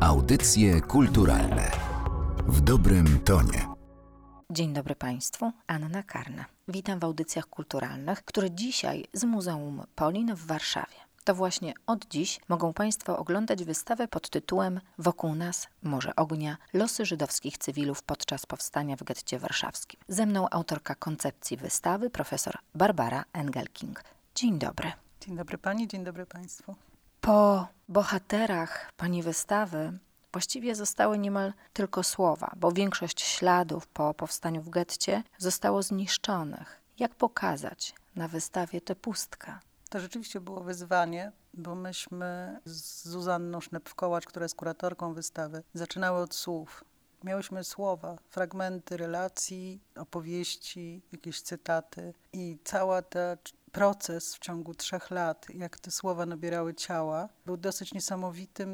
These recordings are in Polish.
Audycje kulturalne w dobrym tonie. Dzień dobry Państwu, Anna Karna. Witam w audycjach kulturalnych, które dzisiaj z Muzeum Polin w Warszawie. To właśnie od dziś mogą Państwo oglądać wystawę pod tytułem Wokół nas Morze Ognia losy żydowskich cywilów podczas powstania w getcie warszawskim. Ze mną autorka koncepcji wystawy, profesor Barbara Engelking. Dzień dobry. Dzień dobry Pani, dzień dobry Państwu. Po bohaterach Pani wystawy właściwie zostały niemal tylko słowa, bo większość śladów po powstaniu w getcie zostało zniszczonych. Jak pokazać na wystawie tę pustkę? To rzeczywiście było wyzwanie, bo myśmy z Zuzanną Sznepf-Kołacz, która jest kuratorką wystawy, zaczynały od słów. Miałyśmy słowa, fragmenty relacji, opowieści, jakieś cytaty i cała ta proces w ciągu trzech lat, jak te słowa nabierały ciała, był dosyć niesamowitym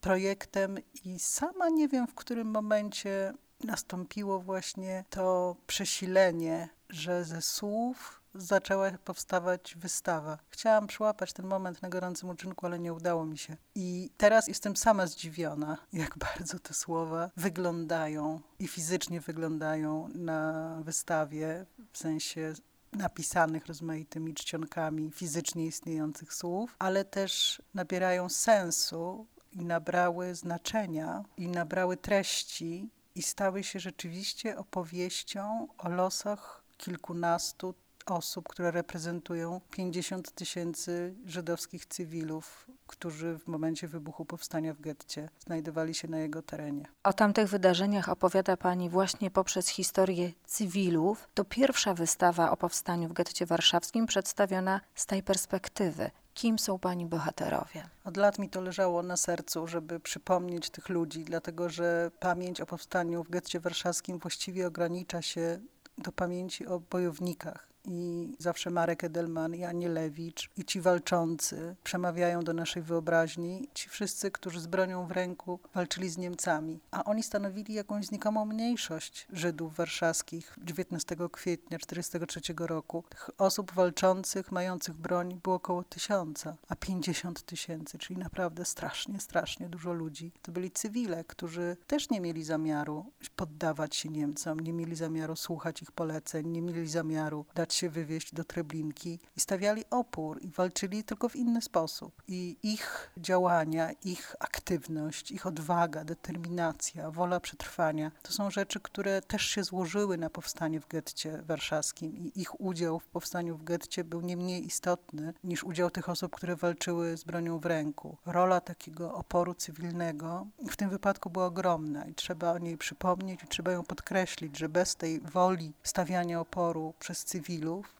projektem i sama nie wiem, w którym momencie nastąpiło właśnie to przesilenie, że ze słów zaczęła powstawać wystawa. Chciałam przyłapać ten moment na gorącym uczynku, ale nie udało mi się. I teraz jestem sama zdziwiona, jak bardzo te słowa wyglądają i fizycznie wyglądają na wystawie, w sensie napisanych rozmaitymi czcionkami fizycznie istniejących słów, ale też nabierają sensu i nabrały znaczenia i nabrały treści i stały się rzeczywiście opowieścią o losach kilkunastu osób, które reprezentują 50 tysięcy żydowskich cywilów, którzy w momencie wybuchu powstania w getcie znajdowali się na jego terenie. O tamtych wydarzeniach opowiada Pani właśnie poprzez historię cywilów. To pierwsza wystawa o powstaniu w getcie warszawskim przedstawiona z tej perspektywy. Kim są Pani bohaterowie? Od lat mi to leżało na sercu, żeby przypomnieć tych ludzi, dlatego że pamięć o powstaniu w getcie warszawskim właściwie ogranicza się do pamięci o bojownikach i zawsze Marek Edelman i Anielewicz i ci walczący przemawiają do naszej wyobraźni. Ci wszyscy, którzy z bronią w ręku walczyli z Niemcami, a oni stanowili jakąś znikomą mniejszość Żydów warszawskich 19 kwietnia 1943 roku. Tych osób walczących, mających broń było około tysiąca, a 50 tysięcy, czyli naprawdę strasznie, strasznie dużo ludzi. To byli cywile, którzy też nie mieli zamiaru poddawać się Niemcom, nie mieli zamiaru słuchać ich poleceń, nie mieli zamiaru dać się wywieźć do Treblinki i stawiali opór i walczyli tylko w inny sposób. I ich działania, ich aktywność, ich odwaga, determinacja, wola przetrwania to są rzeczy, które też się złożyły na powstanie w getcie warszawskim i ich udział w powstaniu w getcie był nie mniej istotny niż udział tych osób, które walczyły z bronią w ręku. Rola takiego oporu cywilnego w tym wypadku była ogromna i trzeba o niej przypomnieć i trzeba ją podkreślić, że bez tej woli stawiania oporu przez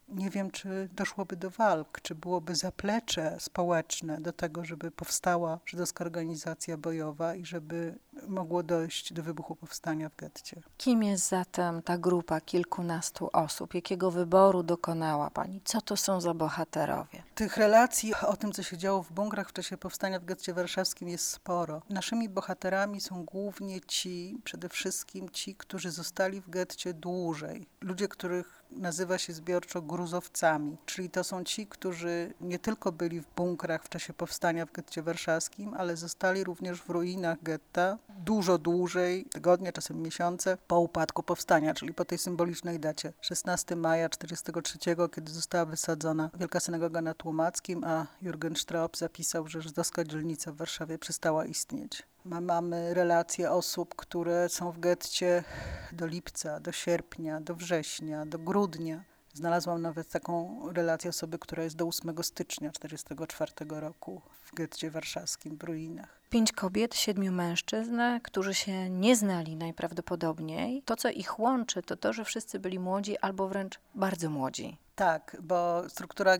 nie wiem, czy doszłoby do walk, czy byłoby zaplecze społeczne do tego, żeby powstała żydowska organizacja bojowa i żeby mogło dojść do wybuchu powstania w getcie. Kim jest zatem ta grupa kilkunastu osób? Jakiego wyboru dokonała Pani? Co to są za bohaterowie? Tych relacji o tym, co się działo w bunkrach w czasie powstania w getcie warszawskim jest sporo. Naszymi bohaterami są głównie ci, przede wszystkim ci, którzy zostali w getcie dłużej. Ludzie, których nazywa się zbiorczo gruzowcami, czyli to są ci, którzy nie tylko byli w bunkrach w czasie powstania w getcie warszawskim, ale zostali również w ruinach getta dużo dłużej, tygodnie, czasem miesiące po upadku powstania, czyli po tej symbolicznej dacie 16 maja 1943, kiedy została wysadzona Wielka Synagoga na Tłumackim, a Jürgen Straub zapisał, że żydowska dzielnica w Warszawie przestała istnieć. Mamy relacje osób, które są w getcie do lipca, do sierpnia, do września, do grudnia. Znalazłam nawet taką relację osoby, która jest do 8 stycznia 1944 roku w getcie warszawskim w ruinach. Pięć kobiet, siedmiu mężczyzn, którzy się nie znali najprawdopodobniej. To, co ich łączy, to to, że wszyscy byli młodzi albo wręcz bardzo młodzi. Tak, bo struktura y,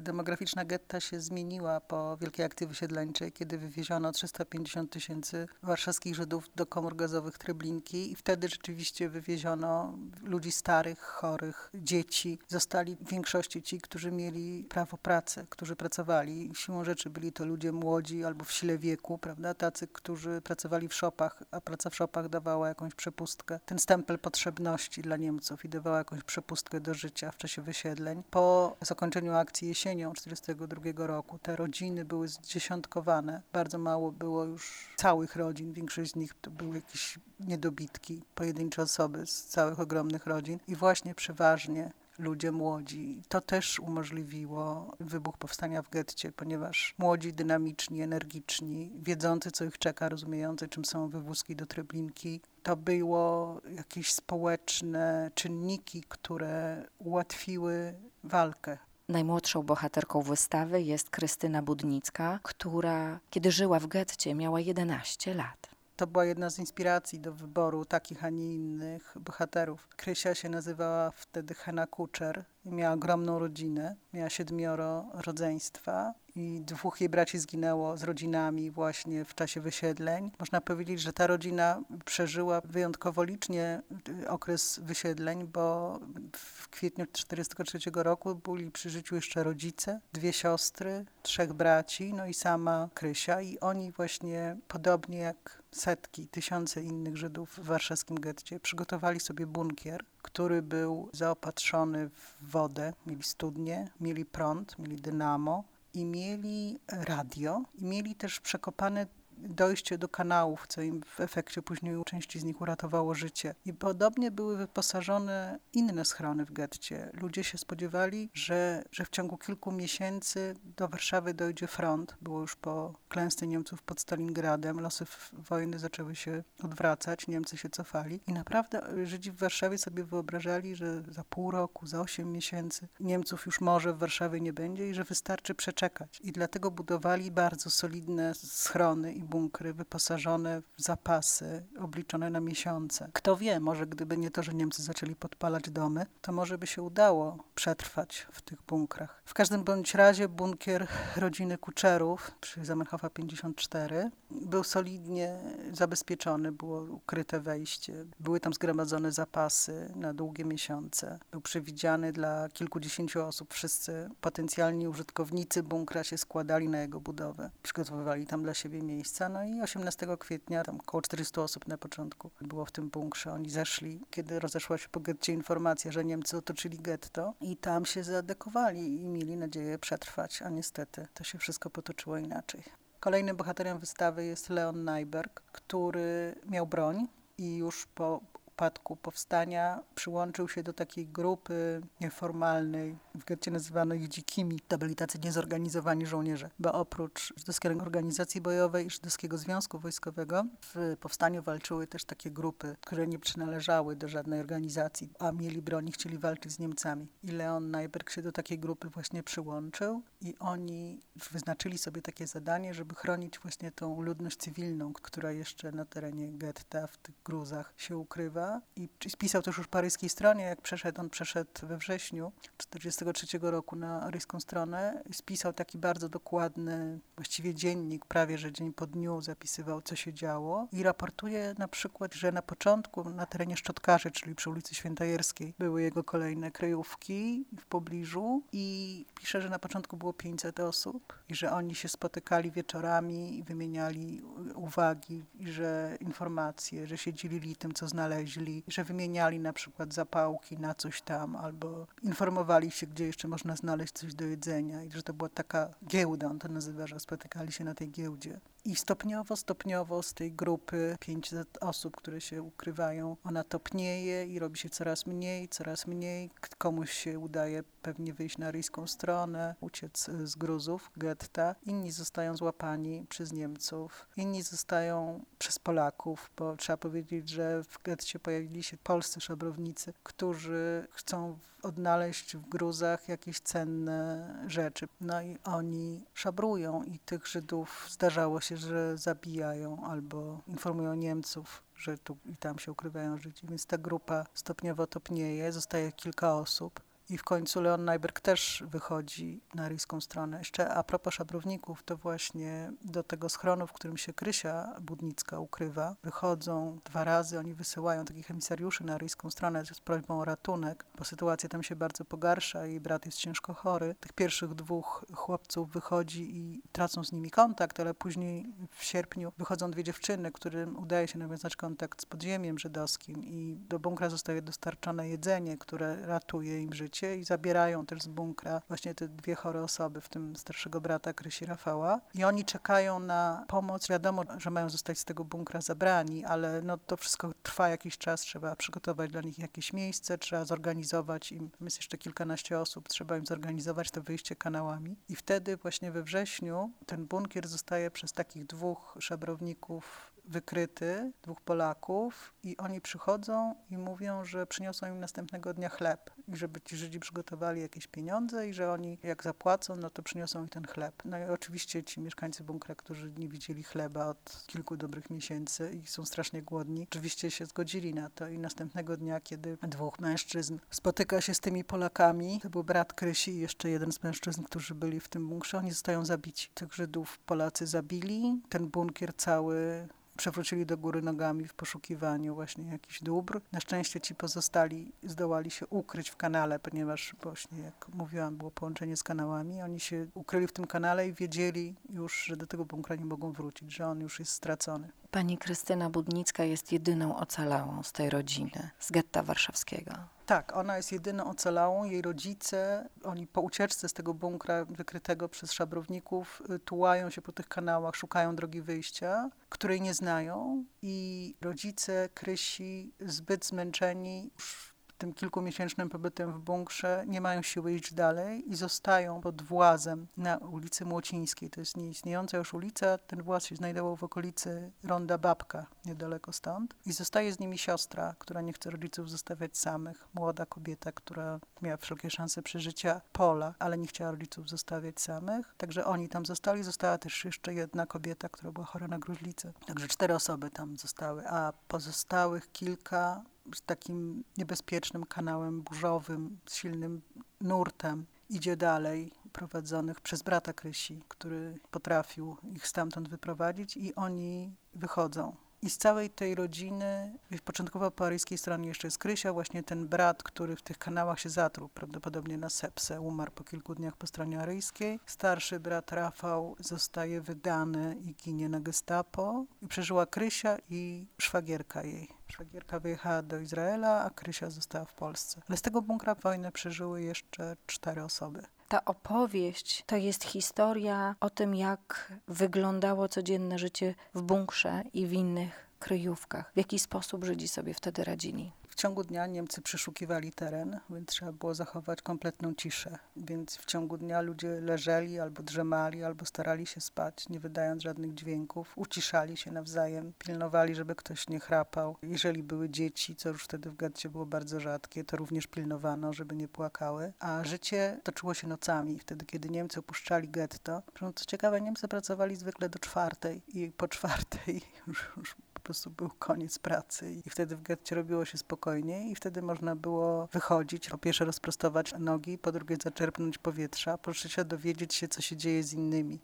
demograficzna getta się zmieniła po wielkiej akcji wysiedleńczej, kiedy wywieziono 350 tysięcy warszawskich Żydów do komór gazowych Treblinki i wtedy rzeczywiście wywieziono ludzi starych, chorych, dzieci. Zostali w większości ci, którzy mieli prawo pracy, którzy pracowali. Siłą rzeczy byli to ludzie młodzi albo w sile wieku, prawda? Tacy, którzy pracowali w szopach, a praca w szopach dawała jakąś przepustkę. Ten stempel potrzebności dla Niemców i dawała jakąś przepustkę do życia w czasie wysiedleń wysiedleń. Po zakończeniu akcji jesienią 1942 roku te rodziny były zdziesiątkowane. Bardzo mało było już całych rodzin. Większość z nich to były jakieś niedobitki, pojedyncze osoby z całych ogromnych rodzin i właśnie przeważnie ludzie młodzi. To też umożliwiło wybuch powstania w getcie, ponieważ młodzi, dynamiczni, energiczni, wiedzący, co ich czeka, rozumiejący, czym są wywózki do Treblinki, to było jakieś społeczne czynniki, które ułatwiły walkę. Najmłodszą bohaterką wystawy jest Krystyna Budnicka, która, kiedy żyła w getcie, miała 11 lat. To była jedna z inspiracji do wyboru takich, a nie innych bohaterów. Krysia się nazywała wtedy Hena Kuczer miała ogromną rodzinę. Miała siedmioro rodzeństwa i dwóch jej braci zginęło z rodzinami właśnie w czasie wysiedleń. Można powiedzieć, że ta rodzina przeżyła wyjątkowo licznie y, okres wysiedleń, bo w kwietniu 1943 roku byli przy życiu jeszcze rodzice, dwie siostry, trzech braci, no i sama Krysia i oni właśnie podobnie jak setki, tysiące innych Żydów w warszawskim getcie przygotowali sobie bunkier, który był zaopatrzony w wodę, mieli studnie, mieli prąd, mieli dynamo i mieli radio i mieli też przekopane dojście do kanałów, co im w efekcie później u części z nich uratowało życie. I podobnie były wyposażone inne schrony w getcie. Ludzie się spodziewali, że, że w ciągu kilku miesięcy do Warszawy dojdzie front. Było już po klęsce Niemców pod Stalingradem. Losy wojny zaczęły się odwracać, Niemcy się cofali. I naprawdę Żydzi w Warszawie sobie wyobrażali, że za pół roku, za osiem miesięcy Niemców już może w Warszawie nie będzie i że wystarczy przeczekać. I dlatego budowali bardzo solidne schrony i bunkry wyposażone w zapasy obliczone na miesiące. Kto wie, może gdyby nie to, że Niemcy zaczęli podpalać domy, to może by się udało przetrwać w tych bunkrach. W każdym bądź razie bunkier rodziny Kuczerów przy Zamenhofa 54 był solidnie zabezpieczony, było ukryte wejście, były tam zgromadzone zapasy na długie miesiące. Był przewidziany dla kilkudziesięciu osób. Wszyscy potencjalni użytkownicy bunkra się składali na jego budowę. Przygotowywali tam dla siebie miejsca no i 18 kwietnia tam około 400 osób na początku było w tym bunkrze. Oni zeszli, kiedy rozeszła się po getcie informacja, że Niemcy otoczyli getto i tam się zaadekowali i mieli nadzieję przetrwać, a niestety to się wszystko potoczyło inaczej. Kolejnym bohaterem wystawy jest Leon Nyberg, który miał broń i już po upadku powstania przyłączył się do takiej grupy nieformalnej, w getcie nazywano ich dzikimi. To byli tacy niezorganizowani żołnierze, bo oprócz żydowskiej organizacji bojowej i żydowskiego związku wojskowego w powstaniu walczyły też takie grupy, które nie przynależały do żadnej organizacji, a mieli broń i chcieli walczyć z Niemcami. I Leon Najberg się do takiej grupy właśnie przyłączył i oni wyznaczyli sobie takie zadanie, żeby chronić właśnie tą ludność cywilną, która jeszcze na terenie getta w tych gruzach się ukrywa i spisał też już paryskiej stronie, jak przeszedł, on przeszedł we wrześniu 1943 roku na ryską stronę, spisał taki bardzo dokładny, właściwie dziennik, prawie że dzień po dniu zapisywał, co się działo. I raportuje na przykład, że na początku na terenie Szczotkarzy, czyli przy ulicy Świętojerskiej, były jego kolejne kryjówki w pobliżu i pisze, że na początku było 500 osób i że oni się spotykali wieczorami i wymieniali uwagi, i że informacje, że się dzielili tym, co znaleźli, że wymieniali na przykład zapałki na coś tam, albo informowali się, gdzie jeszcze można znaleźć coś do jedzenia i że to była taka giełda, on to nazywa, że spotykali się na tej giełdzie. I stopniowo, stopniowo z tej grupy 500 osób, które się ukrywają, ona topnieje i robi się coraz mniej, coraz mniej. Komuś się udaje pewnie wyjść na ryjską stronę, uciec z Gruzów, getta. Inni zostają złapani przez Niemców, inni zostają przez Polaków, bo trzeba powiedzieć, że w getcie pojawili się polscy szabrownicy, którzy chcą odnaleźć w gruzach jakieś cenne rzeczy. No i oni szabrują i tych Żydów zdarzało się, że zabijają albo informują Niemców, że tu i tam się ukrywają Żydzi. Więc ta grupa stopniowo topnieje, zostaje kilka osób. I w końcu Leon Najberg też wychodzi na ryską stronę. Jeszcze a propos szabrowników, to właśnie do tego schronu, w którym się Krysia Budnicka ukrywa, wychodzą dwa razy, oni wysyłają takich emisariuszy na ryską stronę z prośbą o ratunek, bo sytuacja tam się bardzo pogarsza i brat jest ciężko chory. Tych pierwszych dwóch chłopców wychodzi i tracą z nimi kontakt, ale później w sierpniu wychodzą dwie dziewczyny, którym udaje się nawiązać kontakt z podziemiem żydowskim i do bunkra zostaje dostarczone jedzenie, które ratuje im życie i zabierają też z bunkra właśnie te dwie chore osoby, w tym starszego brata Krysi Rafała. I oni czekają na pomoc. Wiadomo, że mają zostać z tego bunkra zabrani, ale no to wszystko trwa jakiś czas. Trzeba przygotować dla nich jakieś miejsce, trzeba zorganizować im, jest jeszcze kilkanaście osób, trzeba im zorganizować to wyjście kanałami. I wtedy właśnie we wrześniu ten bunkier zostaje przez takich dwóch szabrowników wykryty, dwóch Polaków i oni przychodzą i mówią, że przyniosą im następnego dnia chleb i żeby ci Żydzi przygotowali jakieś pieniądze i że oni jak zapłacą, no to przyniosą im ten chleb. No i oczywiście ci mieszkańcy bunkra, którzy nie widzieli chleba od kilku dobrych miesięcy i są strasznie głodni, oczywiście się zgodzili na to i następnego dnia, kiedy dwóch mężczyzn spotyka się z tymi Polakami, to był brat Krysi i jeszcze jeden z mężczyzn, którzy byli w tym bunkrze, oni zostają zabici. Tych Żydów Polacy zabili, ten bunkier cały przewrócili do góry nogami w poszukiwaniu właśnie jakichś dóbr. Na szczęście ci pozostali zdołali się ukryć w kanale, ponieważ właśnie, jak mówiłam, było połączenie z kanałami. Oni się ukryli w tym kanale i wiedzieli już, że do tego bunkra nie mogą wrócić, że on już jest stracony. Pani Krystyna Budnicka jest jedyną ocalałą z tej rodziny, z getta warszawskiego. Tak, ona jest jedyną ocalałą. Jej rodzice, oni po ucieczce z tego bunkra wykrytego przez szabrowników, y, tułają się po tych kanałach, szukają drogi wyjścia, której nie znają. I rodzice Krysi, zbyt zmęczeni, już tym kilkumiesięcznym pobytem w bunkrze nie mają siły iść dalej i zostają pod włazem na ulicy Młocińskiej. To jest nieistniejąca już ulica. Ten właz się znajdował w okolicy Ronda Babka, niedaleko stąd. I zostaje z nimi siostra, która nie chce rodziców zostawiać samych. Młoda kobieta, która miała wszelkie szanse przeżycia. Pola, ale nie chciała rodziców zostawiać samych. Także oni tam zostali. Została też jeszcze jedna kobieta, która była chora na gruźlicę. Także cztery osoby tam zostały, a pozostałych kilka z takim niebezpiecznym kanałem burzowym, z silnym nurtem idzie dalej, prowadzonych przez brata Krysi, który potrafił ich stamtąd wyprowadzić i oni wychodzą. I z całej tej rodziny, początkowo po aryjskiej stronie jeszcze jest Krysia, właśnie ten brat, który w tych kanałach się zatruł, prawdopodobnie na sepsę, umarł po kilku dniach po stronie aryjskiej. Starszy brat Rafał zostaje wydany i ginie na gestapo. I przeżyła Krysia i szwagierka jej. Szwagierka wyjechała do Izraela, a Krysia została w Polsce. Ale z tego bunkra wojnę przeżyły jeszcze cztery osoby ta opowieść to jest historia o tym, jak wyglądało codzienne życie w bunkrze i w innych kryjówkach. W jaki sposób Żydzi sobie wtedy radzili? W ciągu dnia Niemcy przeszukiwali teren, więc trzeba było zachować kompletną ciszę. Więc w ciągu dnia ludzie leżeli albo drzemali, albo starali się spać, nie wydając żadnych dźwięków. Uciszali się nawzajem, pilnowali, żeby ktoś nie chrapał. Jeżeli były dzieci, co już wtedy w getcie było bardzo rzadkie, to również pilnowano, żeby nie płakały. A życie toczyło się nocami, wtedy kiedy Niemcy opuszczali getto. Co ciekawe, Niemcy pracowali zwykle do czwartej i po czwartej już, już prostu był koniec pracy i wtedy w getcie robiło się spokojniej i wtedy można było wychodzić, po pierwsze rozprostować nogi, po drugie zaczerpnąć powietrza, po trzecie dowiedzieć się, co się dzieje z innymi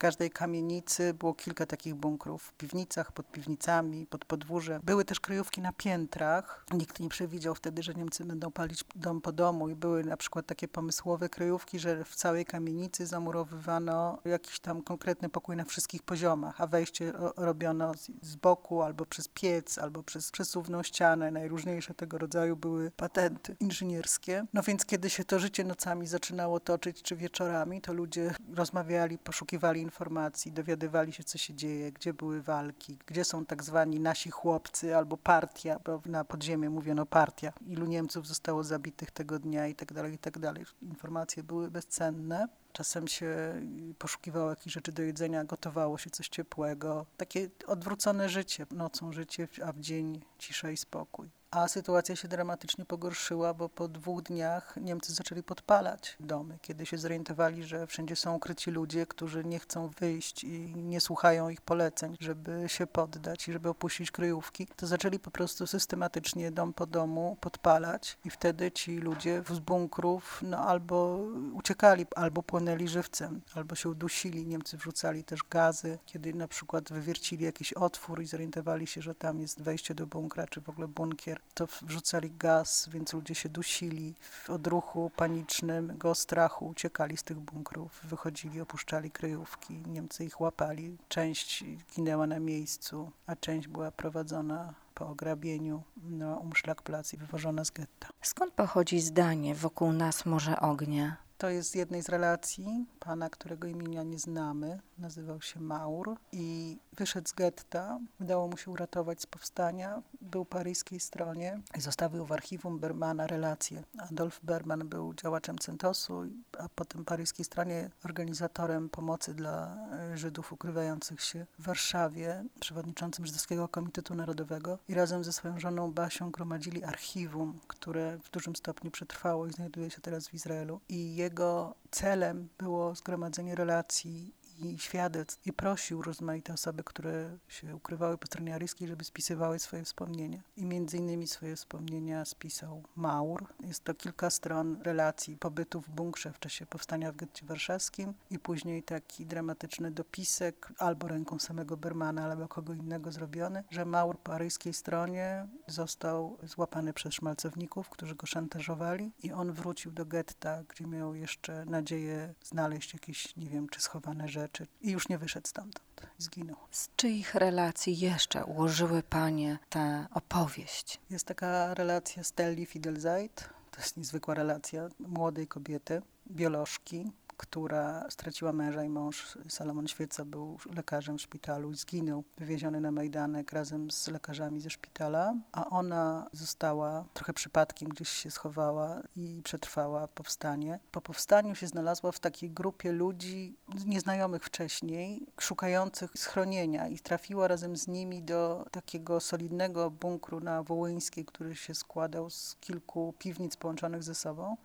każdej kamienicy było kilka takich bunkrów. W piwnicach, pod piwnicami, pod podwórzem. Były też kryjówki na piętrach. Nikt nie przewidział wtedy, że Niemcy będą palić dom po domu i były na przykład takie pomysłowe kryjówki, że w całej kamienicy zamurowywano jakiś tam konkretny pokój na wszystkich poziomach, a wejście robiono z boku albo przez piec, albo przez przesuwną ścianę. Najróżniejsze tego rodzaju były patenty inżynierskie. No więc kiedy się to życie nocami zaczynało toczyć, czy wieczorami, to ludzie rozmawiali, poszukiwali informacji, dowiadywali się, co się dzieje, gdzie były walki, gdzie są tak zwani nasi chłopcy albo partia, bo na podziemie mówiono partia, ilu Niemców zostało zabitych tego dnia i tak dalej, i tak dalej. Informacje były bezcenne. Czasem się poszukiwało jakichś rzeczy do jedzenia, gotowało się coś ciepłego. Takie odwrócone życie, nocą życie, a w dzień cisza i spokój. A sytuacja się dramatycznie pogorszyła, bo po dwóch dniach Niemcy zaczęli podpalać domy. Kiedy się zorientowali, że wszędzie są ukryci ludzie, którzy nie chcą wyjść i nie słuchają ich poleceń, żeby się poddać i żeby opuścić kryjówki, to zaczęli po prostu systematycznie dom po domu podpalać. I wtedy ci ludzie z bunkrów no, albo uciekali, albo płynęli żywcem, albo się udusili. Niemcy wrzucali też gazy, kiedy na przykład wywiercili jakiś otwór i zorientowali się, że tam jest wejście do bunkra, czy w ogóle bunkier to wrzucali gaz, więc ludzie się dusili. W odruchu panicznym, go strachu uciekali z tych bunkrów, wychodzili, opuszczali kryjówki. Niemcy ich łapali. Część ginęła na miejscu, a część była prowadzona po ograbieniu na Umschlagplatz i wywożona z getta. Skąd pochodzi zdanie wokół nas morze ognia? To jest z jednej z relacji pana, którego imienia nie znamy. Nazywał się Maur i wyszedł z getta. Udało mu się uratować z powstania. Był paryskiej stronie i zostawił w archiwum Bermana relacje. Adolf Berman był działaczem Centosu, a potem paryskiej stronie organizatorem pomocy dla e, Żydów ukrywających się w Warszawie, przewodniczącym Żydowskiego Komitetu Narodowego i razem ze swoją żoną Basią gromadzili archiwum, które w dużym stopniu przetrwało i znajduje się teraz w Izraelu. I jego celem było zgromadzenie relacji i świadectw i prosił rozmaite osoby, które się ukrywały po stronie aryjskiej, żeby spisywały swoje wspomnienia. I między innymi swoje wspomnienia spisał Maur. Jest to kilka stron relacji pobytu w bunkrze w czasie powstania w getcie warszawskim i później taki dramatyczny dopisek albo ręką samego Bermana, albo kogo innego zrobiony, że Maur po aryjskiej stronie został złapany przez szmalcowników, którzy go szantażowali i on wrócił do getta, gdzie miał jeszcze nadzieję znaleźć jakieś, nie wiem, czy schowane rzeczy, rzeczy i już nie wyszedł stamtąd. Zginął. Z czyich relacji jeszcze ułożyły panie tę opowieść? Jest taka relacja Stelli Fidelzeit. To jest niezwykła relacja młodej kobiety, biolożki, która straciła męża i mąż. Salomon Świeca był lekarzem w szpitalu i zginął, wywieziony na Majdanek razem z lekarzami ze szpitala, a ona została trochę przypadkiem, gdzieś się schowała i przetrwała powstanie. Po powstaniu się znalazła w takiej grupie ludzi nieznajomych wcześniej, szukających schronienia i trafiła razem z nimi do takiego solidnego bunkru na Wołyńskiej, który się składał z kilku piwnic połączonych ze sobą.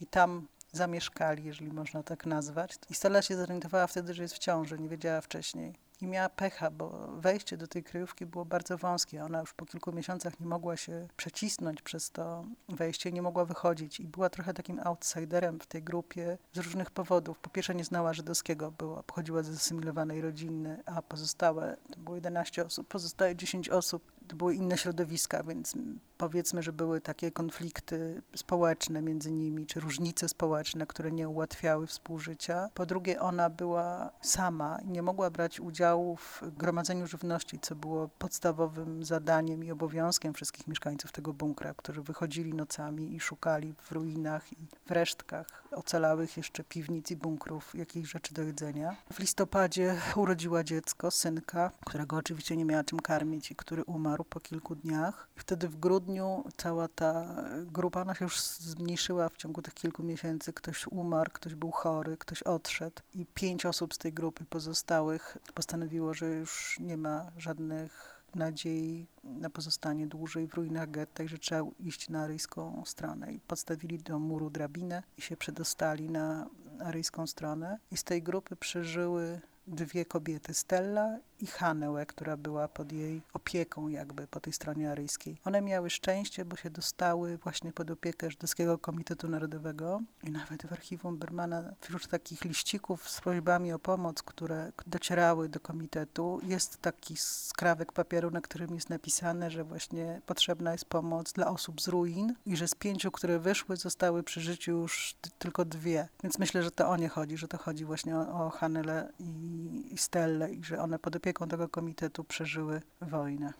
I tam zamieszkali, jeżeli można tak nazwać. I Stella się zorientowała wtedy, że jest w ciąży, nie wiedziała wcześniej. I miała pecha, bo wejście do tej kryjówki było bardzo wąskie. Ona już po kilku miesiącach nie mogła się przecisnąć przez to wejście, nie mogła wychodzić i była trochę takim outsiderem w tej grupie z różnych powodów. Po pierwsze nie znała żydowskiego, była, pochodziła z zasymilowanej rodziny, a pozostałe, to było 11 osób, pozostałe 10 osób to były inne środowiska, więc powiedzmy, że były takie konflikty społeczne między nimi, czy różnice społeczne, które nie ułatwiały współżycia. Po drugie, ona była sama nie mogła brać udziału w gromadzeniu żywności, co było podstawowym zadaniem i obowiązkiem wszystkich mieszkańców tego bunkra, którzy wychodzili nocami i szukali w ruinach i w resztkach ocalałych jeszcze piwnic i bunkrów jakichś rzeczy do jedzenia. W listopadzie urodziła dziecko, synka, którego oczywiście nie miała czym karmić i który umarł po kilku dniach. Wtedy w grudniu cała ta grupa ona się już zmniejszyła w ciągu tych kilku miesięcy. Ktoś umarł, ktoś był chory, ktoś odszedł i pięć osób z tej grupy pozostałych postanowiło, że już nie ma żadnych nadziei na pozostanie dłużej w ruinach getta i że trzeba iść na aryjską stronę. I podstawili do muru drabinę i się przedostali na aryjską stronę. I z tej grupy przeżyły dwie kobiety, Stella i Hanełę, która była pod jej opieką jakby po tej stronie aryjskiej. One miały szczęście, bo się dostały właśnie pod opiekę Żydowskiego Komitetu Narodowego i nawet w archiwum Bermana wśród takich liścików z prośbami o pomoc, które docierały do komitetu, jest taki skrawek papieru, na którym jest napisane, że właśnie potrzebna jest pomoc dla osób z ruin i że z pięciu, które wyszły, zostały przy życiu już tylko dwie. Więc myślę, że to o nie chodzi, że to chodzi właśnie o, o Hanelę i, i Stellę i że one pod opieką tego komitetu przeżyły wojnę.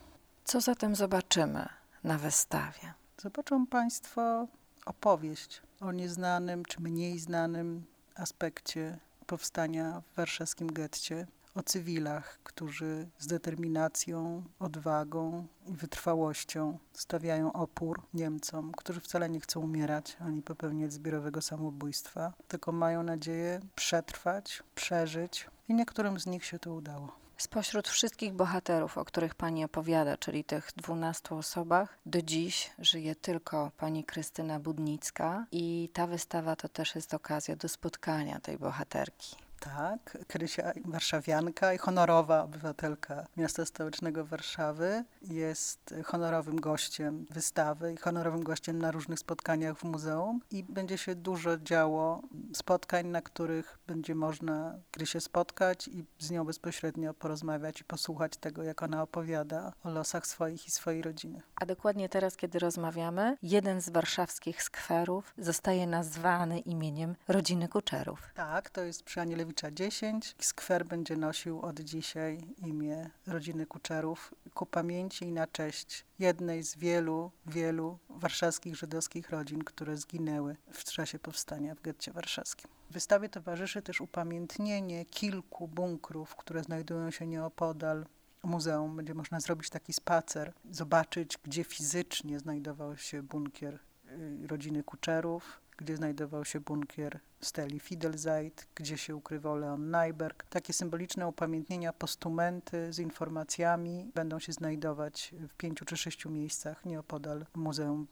Co zatem zobaczymy na wystawie? Zobaczą Państwo opowieść o nieznanym czy mniej znanym aspekcie powstania w warszawskim getcie, o cywilach, którzy z determinacją, odwagą i wytrwałością stawiają opór Niemcom, którzy wcale nie chcą umierać ani popełniać zbiorowego samobójstwa, tylko mają nadzieję przetrwać, przeżyć i niektórym z nich się to udało. Spośród wszystkich bohaterów, o których pani opowiada, czyli tych dwunastu osobach, do dziś żyje tylko pani Krystyna Budnicka i ta wystawa to też jest okazja do spotkania tej bohaterki. Tak, Krysia warszawianka i honorowa obywatelka miasta stołecznego Warszawy. Jest honorowym gościem wystawy i honorowym gościem na różnych spotkaniach w muzeum i będzie się dużo działo spotkań, na których będzie można Krysię spotkać i z nią bezpośrednio porozmawiać i posłuchać tego, jak ona opowiada o losach swoich i swojej rodziny. A dokładnie teraz, kiedy rozmawiamy, jeden z warszawskich skwerów zostaje nazwany imieniem rodziny Kuczerów. Tak, to jest przy Anielewicz Różewicza 10. Skwer będzie nosił od dzisiaj imię rodziny Kuczerów ku pamięci i na cześć jednej z wielu, wielu warszawskich żydowskich rodzin, które zginęły w czasie powstania w getcie warszawskim. Wystawie towarzyszy też upamiętnienie kilku bunkrów, które znajdują się nieopodal muzeum. Będzie można zrobić taki spacer, zobaczyć, gdzie fizycznie znajdował się bunkier y, rodziny Kuczerów, gdzie znajdował się bunkier Steli Fidelzeit, gdzie się ukrywał Leon Nyberg. Takie symboliczne upamiętnienia, postumenty z informacjami będą się znajdować w pięciu czy sześciu miejscach nieopodal Muzeum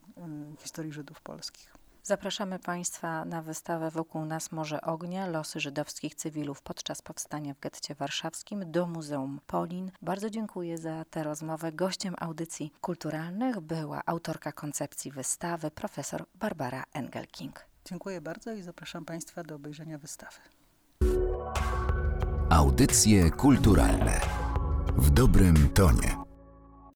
y, Historii Żydów Polskich. Zapraszamy Państwa na wystawę Wokół nas Morze Ognia, losy żydowskich cywilów podczas powstania w getcie warszawskim do Muzeum Polin. Bardzo dziękuję za tę rozmowę. Gościem audycji kulturalnych była autorka koncepcji wystawy, profesor Barbara Engelking. Dziękuję bardzo i zapraszam Państwa do obejrzenia wystawy. Audycje kulturalne w dobrym tonie.